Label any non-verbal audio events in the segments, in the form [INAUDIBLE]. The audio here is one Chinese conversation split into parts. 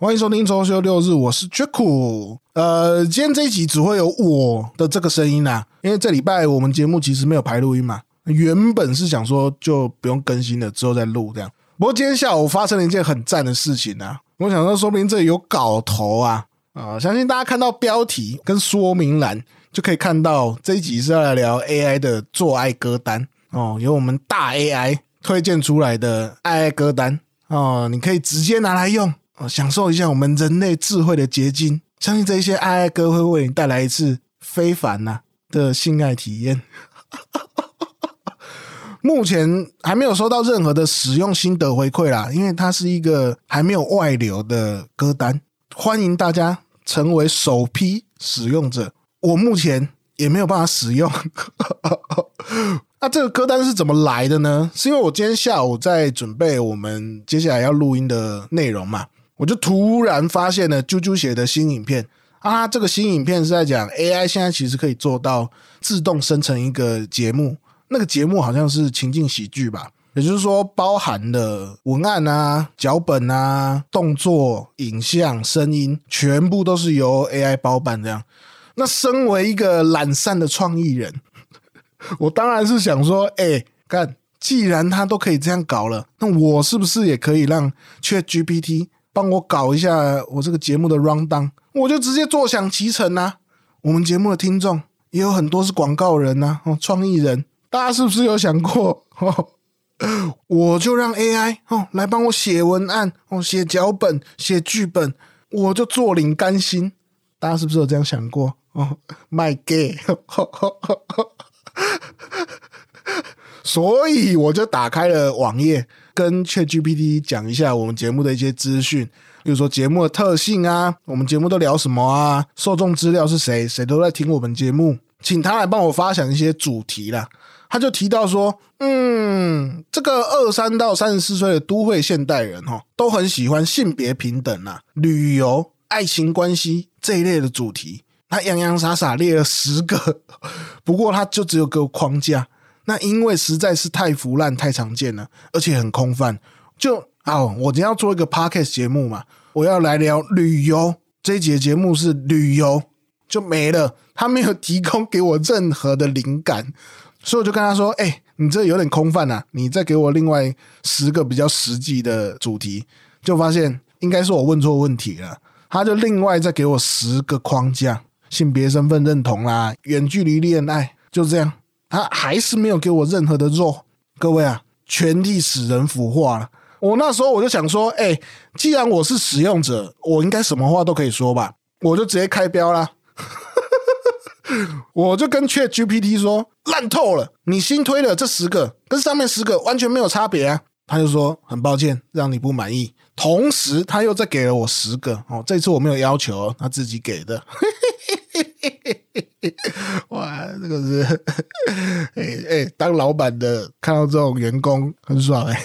欢迎收听周休六日，我是 Jack。呃，今天这一集只会有我的这个声音啊，因为这礼拜我们节目其实没有排录音嘛，原本是想说就不用更新了，之后再录这样。不过今天下午发生了一件很赞的事情啊，我想说，说明这里有搞头啊啊！相信大家看到标题跟说明栏就可以看到，这一集是要来聊 AI 的做爱歌单哦，由我们大 AI 推荐出来的爱爱歌单哦，你可以直接拿来用。享受一下我们人类智慧的结晶，相信这些爱爱歌会为你带来一次非凡呐的性爱体验。目前还没有收到任何的使用心得回馈啦，因为它是一个还没有外流的歌单，欢迎大家成为首批使用者。我目前也没有办法使用。那这个歌单是怎么来的呢？是因为我今天下午在准备我们接下来要录音的内容嘛。我就突然发现了啾啾写的新影片啊！这个新影片是在讲 AI 现在其实可以做到自动生成一个节目，那个节目好像是情境喜剧吧，也就是说包含了文案啊、脚本啊、动作、影像、声音，全部都是由 AI 包办这样。那身为一个懒散的创意人，[LAUGHS] 我当然是想说，哎，看，既然他都可以这样搞了，那我是不是也可以让 ChatGPT？帮我搞一下我这个节目的 round down，我就直接坐享其成啊！我们节目的听众也有很多是广告人呐，哦，创意人，大家是不是有想过？哦，我就让 AI 哦来帮我写文案，哦，写脚本，写剧本，我就坐领甘心。大家是不是有这样想过？哦，My gay，[LAUGHS] 所以我就打开了网页。跟 ChatGPT 讲一下我们节目的一些资讯，比如说节目的特性啊，我们节目都聊什么啊，受众资料是谁，谁都在听我们节目，请他来帮我发想一些主题啦。他就提到说，嗯，这个二三到三十四岁的都会现代人哈，都很喜欢性别平等啊、旅游、爱情关系这一类的主题。他洋洋洒洒列了十个，[LAUGHS] 不过他就只有个框架。那因为实在是太腐烂、太常见了，而且很空泛。就啊，我今天要做一个 podcast 节目嘛，我要来聊旅游。这一节节目是旅游，就没了。他没有提供给我任何的灵感，所以我就跟他说：“哎，你这有点空泛啊，你再给我另外十个比较实际的主题。”就发现应该是我问错问题了。他就另外再给我十个框架：性别、身份认同啦，远距离恋爱，就这样。他还是没有给我任何的肉，各位啊，全体使人腐化了。我那时候我就想说，哎，既然我是使用者，我应该什么话都可以说吧？我就直接开标啦，[LAUGHS] 我就跟 Chat GPT 说，烂透了，你新推的这十个跟上面十个完全没有差别啊。他就说很抱歉，让你不满意。同时他又再给了我十个哦，这次我没有要求，他自己给的。[LAUGHS] [LAUGHS] 哇，这个是，哎哎，当老板的看到这种员工很爽哎，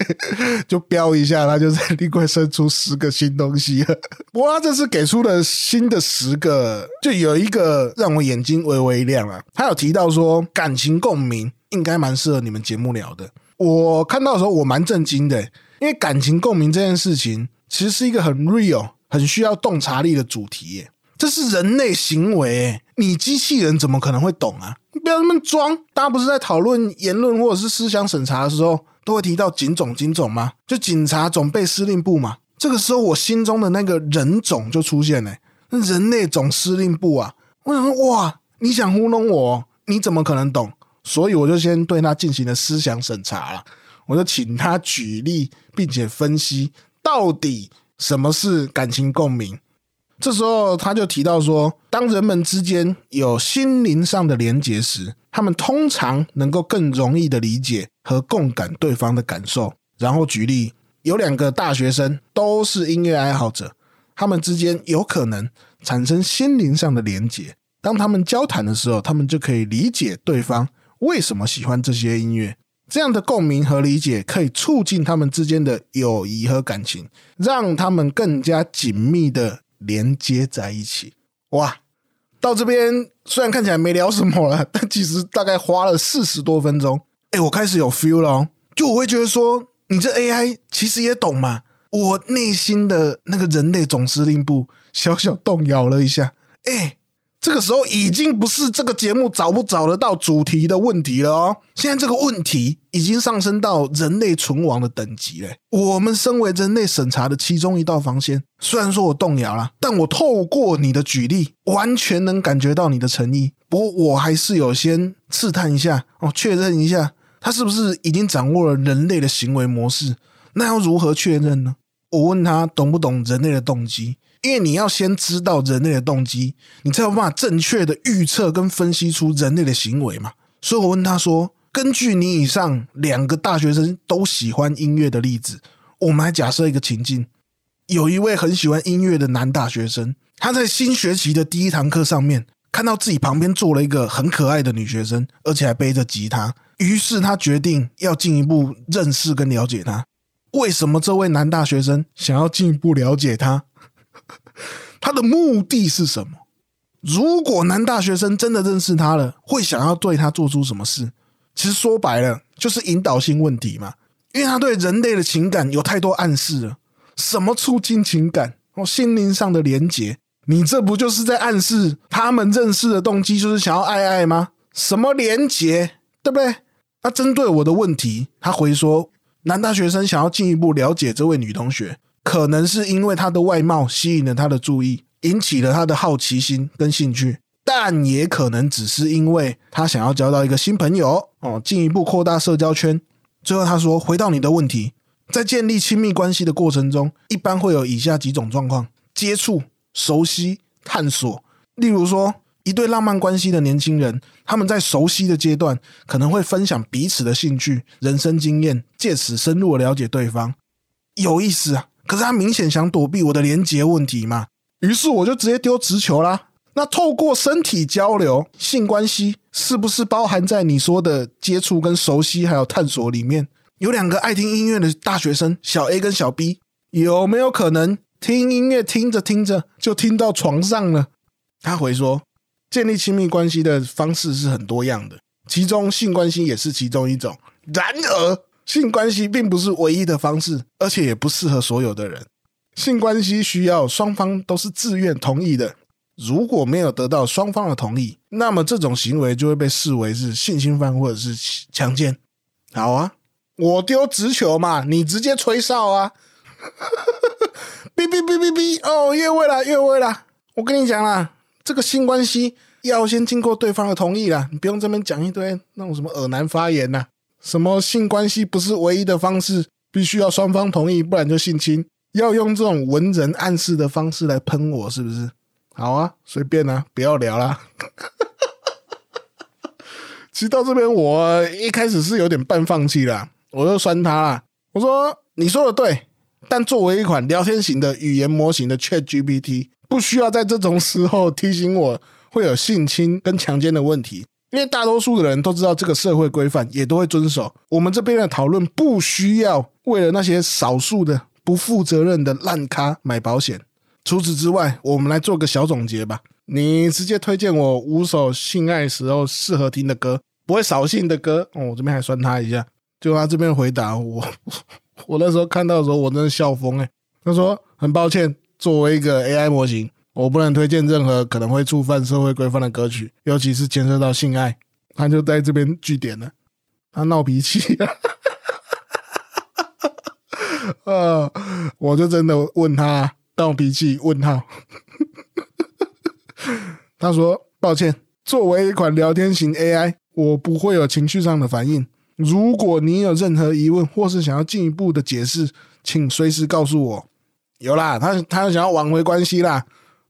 [LAUGHS] 就标一下，他就在另外生出十个新东西了。不过他这次给出了新的十个，就有一个让我眼睛微微亮了。他有提到说感情共鸣应该蛮适合你们节目聊的。我看到的时候我蛮震惊的，因为感情共鸣这件事情其实是一个很 real、很需要洞察力的主题。这是人类行为，你机器人怎么可能会懂啊？不要那么装！大家不是在讨论言论或者是思想审查的时候，都会提到警总、警总吗？就警察总备司令部嘛。这个时候，我心中的那个人种就出现了，那人类总司令部啊！我想说，哇，你想糊弄我？你怎么可能懂？所以我就先对他进行了思想审查了。我就请他举例，并且分析到底什么是感情共鸣。这时候他就提到说，当人们之间有心灵上的连结时，他们通常能够更容易的理解和共感对方的感受。然后举例，有两个大学生都是音乐爱好者，他们之间有可能产生心灵上的连结。当他们交谈的时候，他们就可以理解对方为什么喜欢这些音乐。这样的共鸣和理解可以促进他们之间的友谊和感情，让他们更加紧密的。连接在一起，哇！到这边虽然看起来没聊什么了，[LAUGHS] 但其实大概花了四十多分钟。哎，我开始有 feel 了，哦就我会觉得说，你这 AI 其实也懂嘛，我内心的那个人类总司令部小小动摇了一下。哎，这个时候已经不是这个节目找不找得到主题的问题了哦，现在这个问题已经上升到人类存亡的等级了。我们身为人类审查的其中一道防线，虽然说我动摇了，但我透过你的举例，完全能感觉到你的诚意。不过我还是有先试探一下哦，确认一下他是不是已经掌握了人类的行为模式。那要如何确认呢？我问他懂不懂人类的动机，因为你要先知道人类的动机，你才有办法正确的预测跟分析出人类的行为嘛。所以我问他说：“根据你以上两个大学生都喜欢音乐的例子，我们来假设一个情境，有一位很喜欢音乐的男大学生，他在新学期的第一堂课上面看到自己旁边坐了一个很可爱的女学生，而且还背着吉他，于是他决定要进一步认识跟了解她。”为什么这位男大学生想要进一步了解他？[LAUGHS] 他的目的是什么？如果男大学生真的认识他了，会想要对他做出什么事？其实说白了，就是引导性问题嘛。因为他对人类的情感有太多暗示了。什么促进情感？哦，心灵上的连结。你这不就是在暗示他们认识的动机就是想要爱爱吗？什么连结？对不对？那针对我的问题，他回说。男大学生想要进一步了解这位女同学，可能是因为他的外貌吸引了他的注意，引起了他的好奇心跟兴趣，但也可能只是因为他想要交到一个新朋友哦，进一步扩大社交圈。最后他说：“回到你的问题，在建立亲密关系的过程中，一般会有以下几种状况：接触、熟悉、探索。例如说。”一对浪漫关系的年轻人，他们在熟悉的阶段可能会分享彼此的兴趣、人生经验，借此深入了解对方，有意思啊！可是他明显想躲避我的连结问题嘛，于是我就直接丢直球啦。那透过身体交流，性关系是不是包含在你说的接触、跟熟悉还有探索里面？有两个爱听音乐的大学生，小 A 跟小 B，有没有可能听音乐听着听着就听到床上了？他回说。建立亲密关系的方式是很多样的，其中性关系也是其中一种。然而，性关系并不是唯一的方式，而且也不适合所有的人。性关系需要双方都是自愿同意的，如果没有得到双方的同意，那么这种行为就会被视为是性侵犯或者是强奸。好啊，我丢直球嘛，你直接吹哨啊！[LAUGHS] 哔哔哔哔哔，哦，越位了，越位了！我跟你讲啦。这个性关系要先经过对方的同意啦，你不用这边讲一堆那种什么耳男发言呐，什么性关系不是唯一的方式，必须要双方同意，不然就性侵。要用这种文人暗示的方式来喷我，是不是？好啊，随便啊，[LAUGHS] 不要聊啦。其实到这边，我一开始是有点半放弃了，我就酸他啦。我说你说的对，但作为一款聊天型的语言模型的 Chat GPT。不需要在这种时候提醒我会有性侵跟强奸的问题，因为大多数的人都知道这个社会规范，也都会遵守。我们这边的讨论不需要为了那些少数的不负责任的烂咖买保险。除此之外，我们来做个小总结吧。你直接推荐我五首性爱时候适合听的歌，不会扫兴的歌。哦，我这边还酸他一下，就他这边回答我，[LAUGHS] 我那时候看到的时候我真的笑疯哎。他说很抱歉。作为一个 AI 模型，我不能推荐任何可能会触犯社会规范的歌曲，尤其是牵涉到性爱。他就在这边据点了，他闹脾气 [LAUGHS] 啊！我就真的问他闹脾气？问号。[LAUGHS] 他说：“抱歉，作为一款聊天型 AI，我不会有情绪上的反应。如果你有任何疑问，或是想要进一步的解释，请随时告诉我。”有啦，他他想要挽回关系啦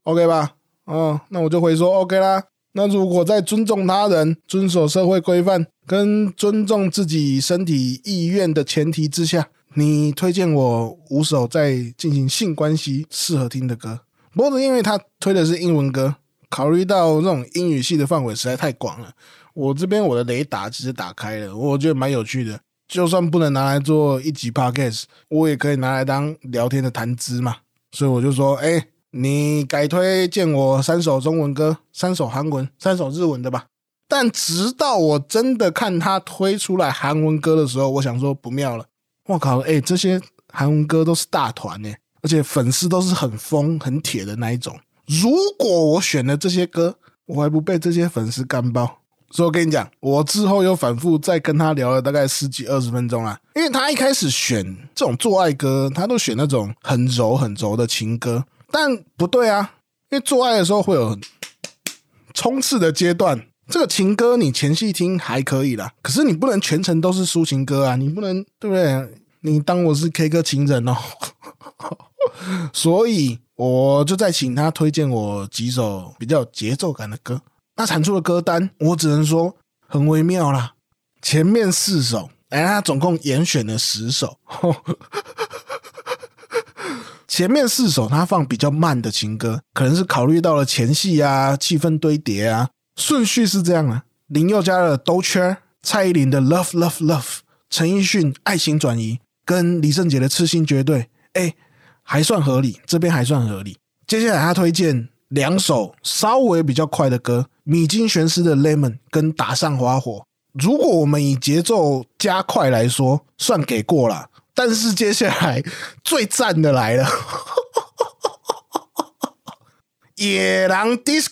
，OK 吧？哦，那我就回说 OK 啦。那如果在尊重他人、遵守社会规范跟尊重自己身体意愿的前提之下，你推荐我五首在进行性关系适合听的歌。不过因为他推的是英文歌，考虑到这种英语系的范围实在太广了，我这边我的雷达其实打开了，我觉得蛮有趣的。就算不能拿来做一集 podcast，我也可以拿来当聊天的谈资嘛。所以我就说，哎，你改推荐我三首中文歌，三首韩文，三首日文的吧。但直到我真的看他推出来韩文歌的时候，我想说不妙了。我靠，哎，这些韩文歌都是大团呢，而且粉丝都是很疯很铁的那一种。如果我选了这些歌，我还不被这些粉丝干爆？所以我跟你讲，我之后又反复再跟他聊了大概十几二十分钟啊，因为他一开始选这种做爱歌，他都选那种很柔很柔的情歌，但不对啊，因为做爱的时候会有冲刺的阶段，这个情歌你前戏听还可以啦，可是你不能全程都是抒情歌啊，你不能对不对？你当我是 K 歌情人哦，[LAUGHS] 所以我就在请他推荐我几首比较有节奏感的歌。那产出的歌单，我只能说很微妙啦。前面四首，哎，他总共严选了十首。前面四首他放比较慢的情歌，可能是考虑到了前戏啊、气氛堆叠啊，顺序是这样啊。林宥嘉的兜圈，蔡依林的 Love Love Love，陈奕迅爱情转移，跟李圣杰的痴心绝对，哎，还算合理，这边还算合理。接下来他推荐两首稍微比较快的歌。米津玄师的《Lemon》跟打上花火，如果我们以节奏加快来说，算给过了。但是接下来最赞的来了，[LAUGHS]《野狼 Disco》，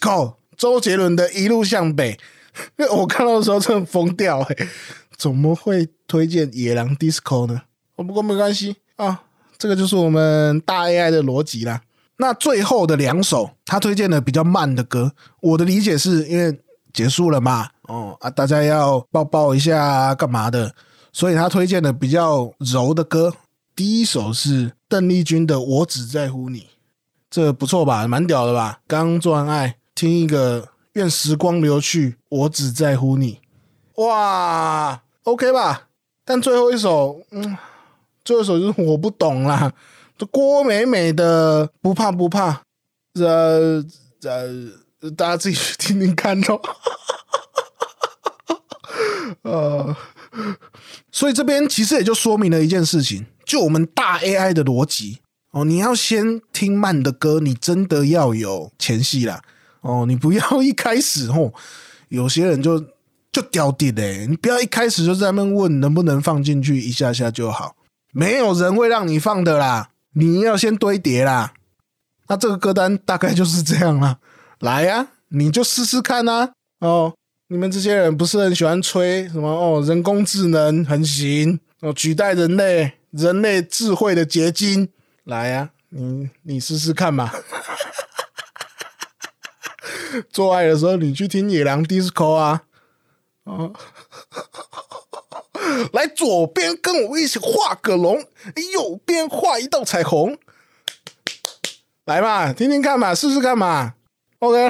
周杰伦的一路向北。[LAUGHS] 我看到的时候真的疯掉哎！怎么会推荐《野狼 Disco》呢？不过没关系啊，这个就是我们大 AI 的逻辑啦。那最后的两首，他推荐的比较慢的歌，我的理解是因为结束了嘛，哦啊，大家要抱抱一下干嘛的，所以他推荐的比较柔的歌。第一首是邓丽君的《我只在乎你》，这不错吧，蛮屌的吧？刚做完爱，听一个愿时光流去，我只在乎你，哇，OK 吧？但最后一首，嗯，最后一首就是我不懂啦。这郭美美的不怕不怕，呃呃，大家自己去听听看哦。[LAUGHS] 呃，所以这边其实也就说明了一件事情，就我们大 AI 的逻辑哦，你要先听慢的歌，你真的要有前戏啦哦，你不要一开始哦，有些人就就掉地嘞，你不要一开始就在那问能不能放进去一下下就好，没有人会让你放的啦。你要先堆叠啦，那这个歌单大概就是这样啦。来呀，你就试试看呐。哦，你们这些人不是很喜欢吹什么哦？人工智能很行哦，取代人类，人类智慧的结晶。来呀，你你试试看嘛。[LAUGHS] 做爱的时候，你去听野狼 disco 啊。哦。来左边跟我一起画个龙，右边画一道彩虹。来嘛，听听看嘛，试试看嘛。OK。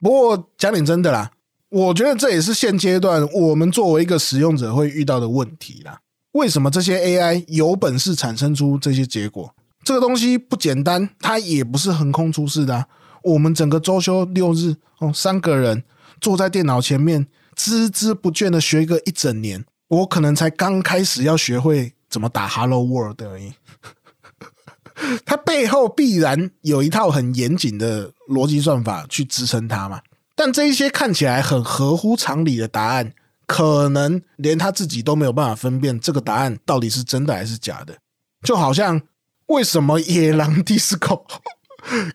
不过讲点真的啦，我觉得这也是现阶段我们作为一个使用者会遇到的问题啦。为什么这些 AI 有本事产生出这些结果？这个东西不简单，它也不是横空出世的。我们整个周休六日哦，三个人坐在电脑前面。孜孜不倦的学个一整年，我可能才刚开始要学会怎么打 Hello World 而已。[LAUGHS] 它背后必然有一套很严谨的逻辑算法去支撑它嘛。但这一些看起来很合乎常理的答案，可能连他自己都没有办法分辨这个答案到底是真的还是假的。就好像为什么野狼 [LAUGHS] Disco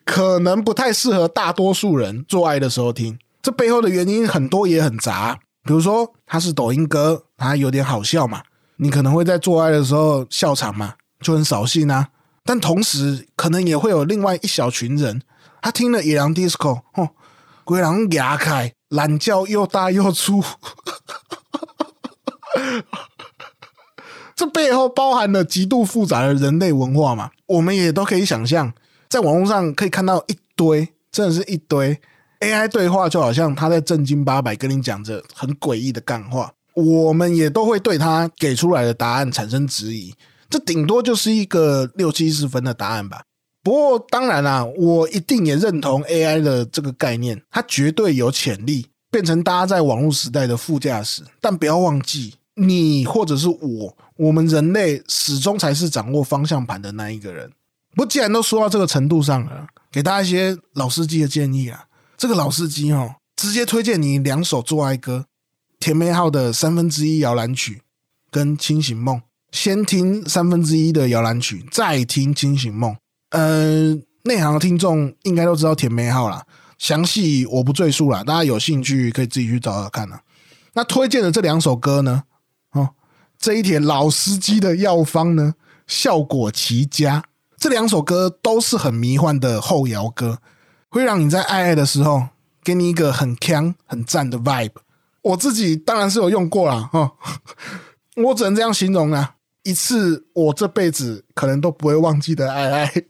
可能不太适合大多数人做爱的时候听。这背后的原因很多也很杂，比如说它是抖音歌，它有点好笑嘛，你可能会在做爱的时候笑场嘛，就很扫兴啊。但同时可能也会有另外一小群人，他听了野狼 disco，哦，鬼狼牙开，懒觉又大又粗，[LAUGHS] 这背后包含了极度复杂的人类文化嘛，我们也都可以想象，在网络上可以看到一堆，真的是一堆。AI 对话就好像他在正经八百跟你讲着很诡异的干话，我们也都会对他给出来的答案产生质疑。这顶多就是一个六七十分的答案吧。不过当然啦，我一定也认同 AI 的这个概念，它绝对有潜力变成大家在网络时代的副驾驶。但不要忘记，你或者是我，我们人类始终才是掌握方向盘的那一个人。不，既然都说到这个程度上了，给大家一些老司机的建议啊。这个老司机哦，直接推荐你两首做爱歌：甜美号的三分之一摇篮曲跟清醒梦。先听三分之一的摇篮曲，再听清醒梦。呃，内行的听众应该都知道甜美号啦，详细我不赘述了，大家有兴趣可以自己去找找看啊。那推荐的这两首歌呢，哦，这一帖老司机的药方呢，效果奇佳。这两首歌都是很迷幻的后摇歌，会让你在爱爱的时候给你一个很强很赞的 vibe。我自己当然是有用过啦，哈，[LAUGHS] 我只能这样形容啊，一次我这辈子可能都不会忘记的爱爱。[LAUGHS]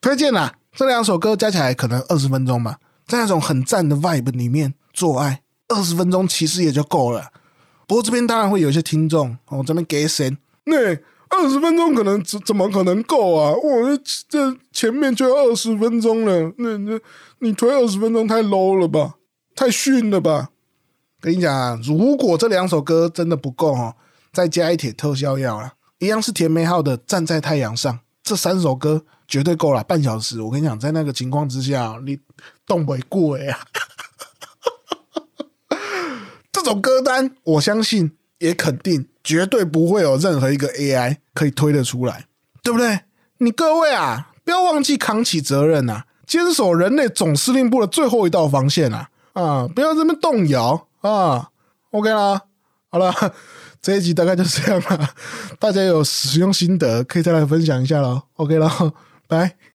推荐啦，这两首歌加起来可能二十分钟吧，在那种很赞的 vibe 里面做爱，二十分钟其实也就够了。不过这边当然会有一些听众，我这边给神那。二十分钟可能怎怎么可能够啊？我这前面就要二十分钟了，那那你推二十分钟太 low 了吧，太逊了吧？跟你讲，如果这两首歌真的不够哈，再加一帖特效药啊，一样是甜美号的《站在太阳上》，这三首歌绝对够了，半小时。我跟你讲，在那个情况之下，你动不过呀。[LAUGHS] 这种歌单，我相信也肯定。绝对不会有任何一个 AI 可以推得出来，对不对？你各位啊，不要忘记扛起责任呐，坚守人类总司令部的最后一道防线啊！啊，不要这么动摇啊！OK 啦，好了，[LAUGHS] 这一集大概就是这样了。大家有使用心得可以再来分享一下喽。OK 了，拜。